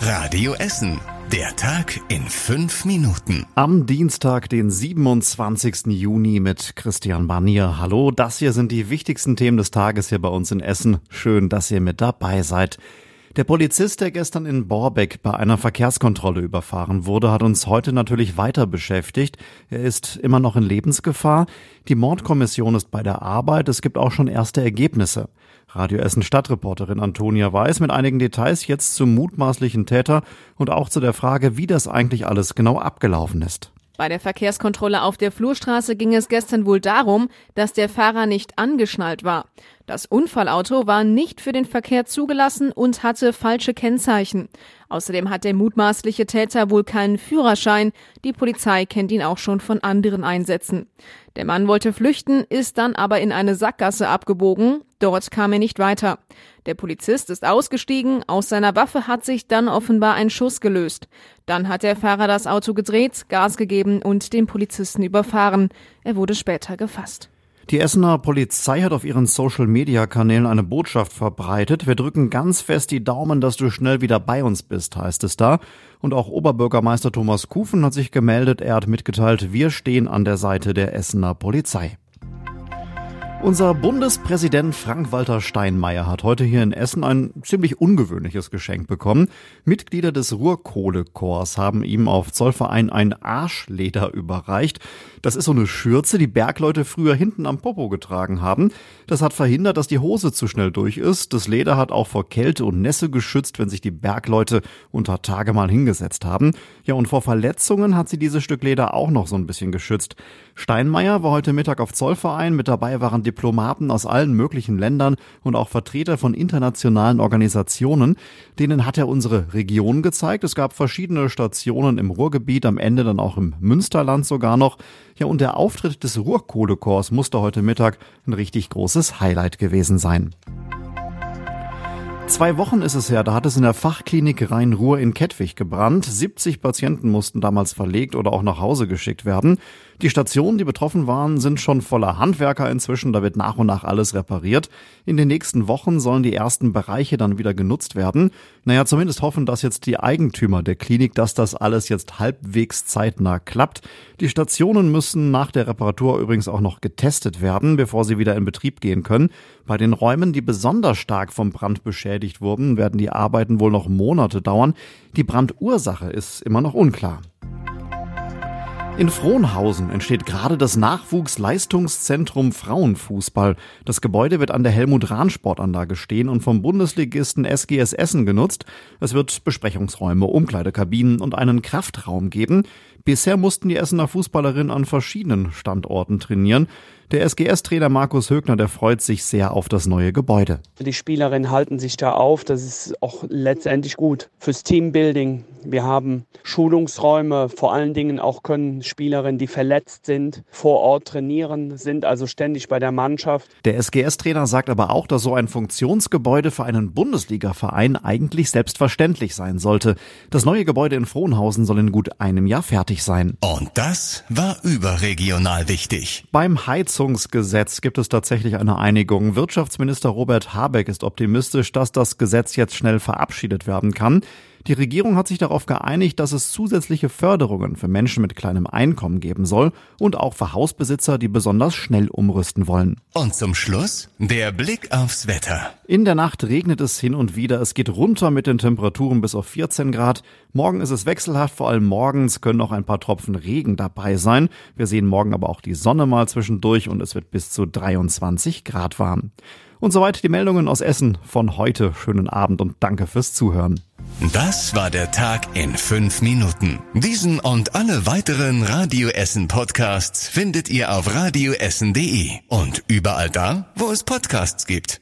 Radio Essen. Der Tag in fünf Minuten. Am Dienstag, den 27. Juni mit Christian Barnier. Hallo, das hier sind die wichtigsten Themen des Tages hier bei uns in Essen. Schön, dass ihr mit dabei seid. Der Polizist, der gestern in Borbeck bei einer Verkehrskontrolle überfahren wurde, hat uns heute natürlich weiter beschäftigt. Er ist immer noch in Lebensgefahr. Die Mordkommission ist bei der Arbeit. Es gibt auch schon erste Ergebnisse. Radio Essen Stadtreporterin Antonia Weiß mit einigen Details jetzt zum mutmaßlichen Täter und auch zu der Frage, wie das eigentlich alles genau abgelaufen ist. Bei der Verkehrskontrolle auf der Flurstraße ging es gestern wohl darum, dass der Fahrer nicht angeschnallt war. Das Unfallauto war nicht für den Verkehr zugelassen und hatte falsche Kennzeichen. Außerdem hat der mutmaßliche Täter wohl keinen Führerschein. Die Polizei kennt ihn auch schon von anderen Einsätzen. Der Mann wollte flüchten, ist dann aber in eine Sackgasse abgebogen. Dort kam er nicht weiter. Der Polizist ist ausgestiegen, aus seiner Waffe hat sich dann offenbar ein Schuss gelöst. Dann hat der Fahrer das Auto gedreht, Gas gegeben und den Polizisten überfahren. Er wurde später gefasst. Die Essener Polizei hat auf ihren Social-Media-Kanälen eine Botschaft verbreitet. Wir drücken ganz fest die Daumen, dass du schnell wieder bei uns bist, heißt es da. Und auch Oberbürgermeister Thomas Kufen hat sich gemeldet. Er hat mitgeteilt, wir stehen an der Seite der Essener Polizei. Unser Bundespräsident Frank-Walter Steinmeier hat heute hier in Essen ein ziemlich ungewöhnliches Geschenk bekommen. Mitglieder des Ruhrkohlekorps haben ihm auf Zollverein ein Arschleder überreicht. Das ist so eine Schürze, die Bergleute früher hinten am Popo getragen haben. Das hat verhindert, dass die Hose zu schnell durch ist. Das Leder hat auch vor Kälte und Nässe geschützt, wenn sich die Bergleute unter Tage mal hingesetzt haben. Ja, und vor Verletzungen hat sie dieses Stück Leder auch noch so ein bisschen geschützt. Steinmeier war heute Mittag auf Zollverein. Mit dabei waren Diplomaten aus allen möglichen Ländern und auch Vertreter von internationalen Organisationen. Denen hat er unsere Region gezeigt. Es gab verschiedene Stationen im Ruhrgebiet, am Ende dann auch im Münsterland sogar noch. Ja, und der Auftritt des Ruhrkohlekorps musste heute Mittag ein richtig großes Highlight gewesen sein. Zwei Wochen ist es her, da hat es in der Fachklinik Rhein-Ruhr in Kettwig gebrannt. 70 Patienten mussten damals verlegt oder auch nach Hause geschickt werden. Die Stationen, die betroffen waren, sind schon voller Handwerker inzwischen. Da wird nach und nach alles repariert. In den nächsten Wochen sollen die ersten Bereiche dann wieder genutzt werden. Naja, zumindest hoffen das jetzt die Eigentümer der Klinik, dass das alles jetzt halbwegs zeitnah klappt. Die Stationen müssen nach der Reparatur übrigens auch noch getestet werden, bevor sie wieder in Betrieb gehen können. Bei den Räumen, die besonders stark vom Brand beschädigt wurden, werden die Arbeiten wohl noch Monate dauern. Die Brandursache ist immer noch unklar. In Frohnhausen entsteht gerade das Nachwuchsleistungszentrum Frauenfußball. Das Gebäude wird an der Helmut-Rahn-Sportanlage stehen und vom Bundesligisten SGS Essen genutzt. Es wird Besprechungsräume, Umkleidekabinen und einen Kraftraum geben. Bisher mussten die Essener Fußballerinnen an verschiedenen Standorten trainieren. Der SGS-Trainer Markus Högner, der freut sich sehr auf das neue Gebäude. Die Spielerinnen halten sich da auf. Das ist auch letztendlich gut fürs Teambuilding. Wir haben Schulungsräume. Vor allen Dingen auch können Spielerinnen, die verletzt sind, vor Ort trainieren, sind also ständig bei der Mannschaft. Der SGS-Trainer sagt aber auch, dass so ein Funktionsgebäude für einen Bundesliga-Verein eigentlich selbstverständlich sein sollte. Das neue Gebäude in Frohnhausen soll in gut einem Jahr fertig sein. Und das war überregional wichtig. Beim Heiz Heizungsgesetz gibt es tatsächlich eine Einigung. Wirtschaftsminister Robert Habeck ist optimistisch, dass das Gesetz jetzt schnell verabschiedet werden kann. Die Regierung hat sich darauf geeinigt, dass es zusätzliche Förderungen für Menschen mit kleinem Einkommen geben soll und auch für Hausbesitzer, die besonders schnell umrüsten wollen. Und zum Schluss der Blick aufs Wetter. In der Nacht regnet es hin und wieder. Es geht runter mit den Temperaturen bis auf 14 Grad. Morgen ist es wechselhaft, vor allem morgens können auch ein paar Tropfen Regen dabei sein. Wir sehen morgen aber auch die Sonne mal zwischendurch und es wird bis zu 23 Grad warm. Und soweit die Meldungen aus Essen von heute. Schönen Abend und danke fürs Zuhören. Das war der Tag in fünf Minuten. Diesen und alle weiteren Radio Essen Podcasts findet ihr auf radioessen.de und überall da, wo es Podcasts gibt.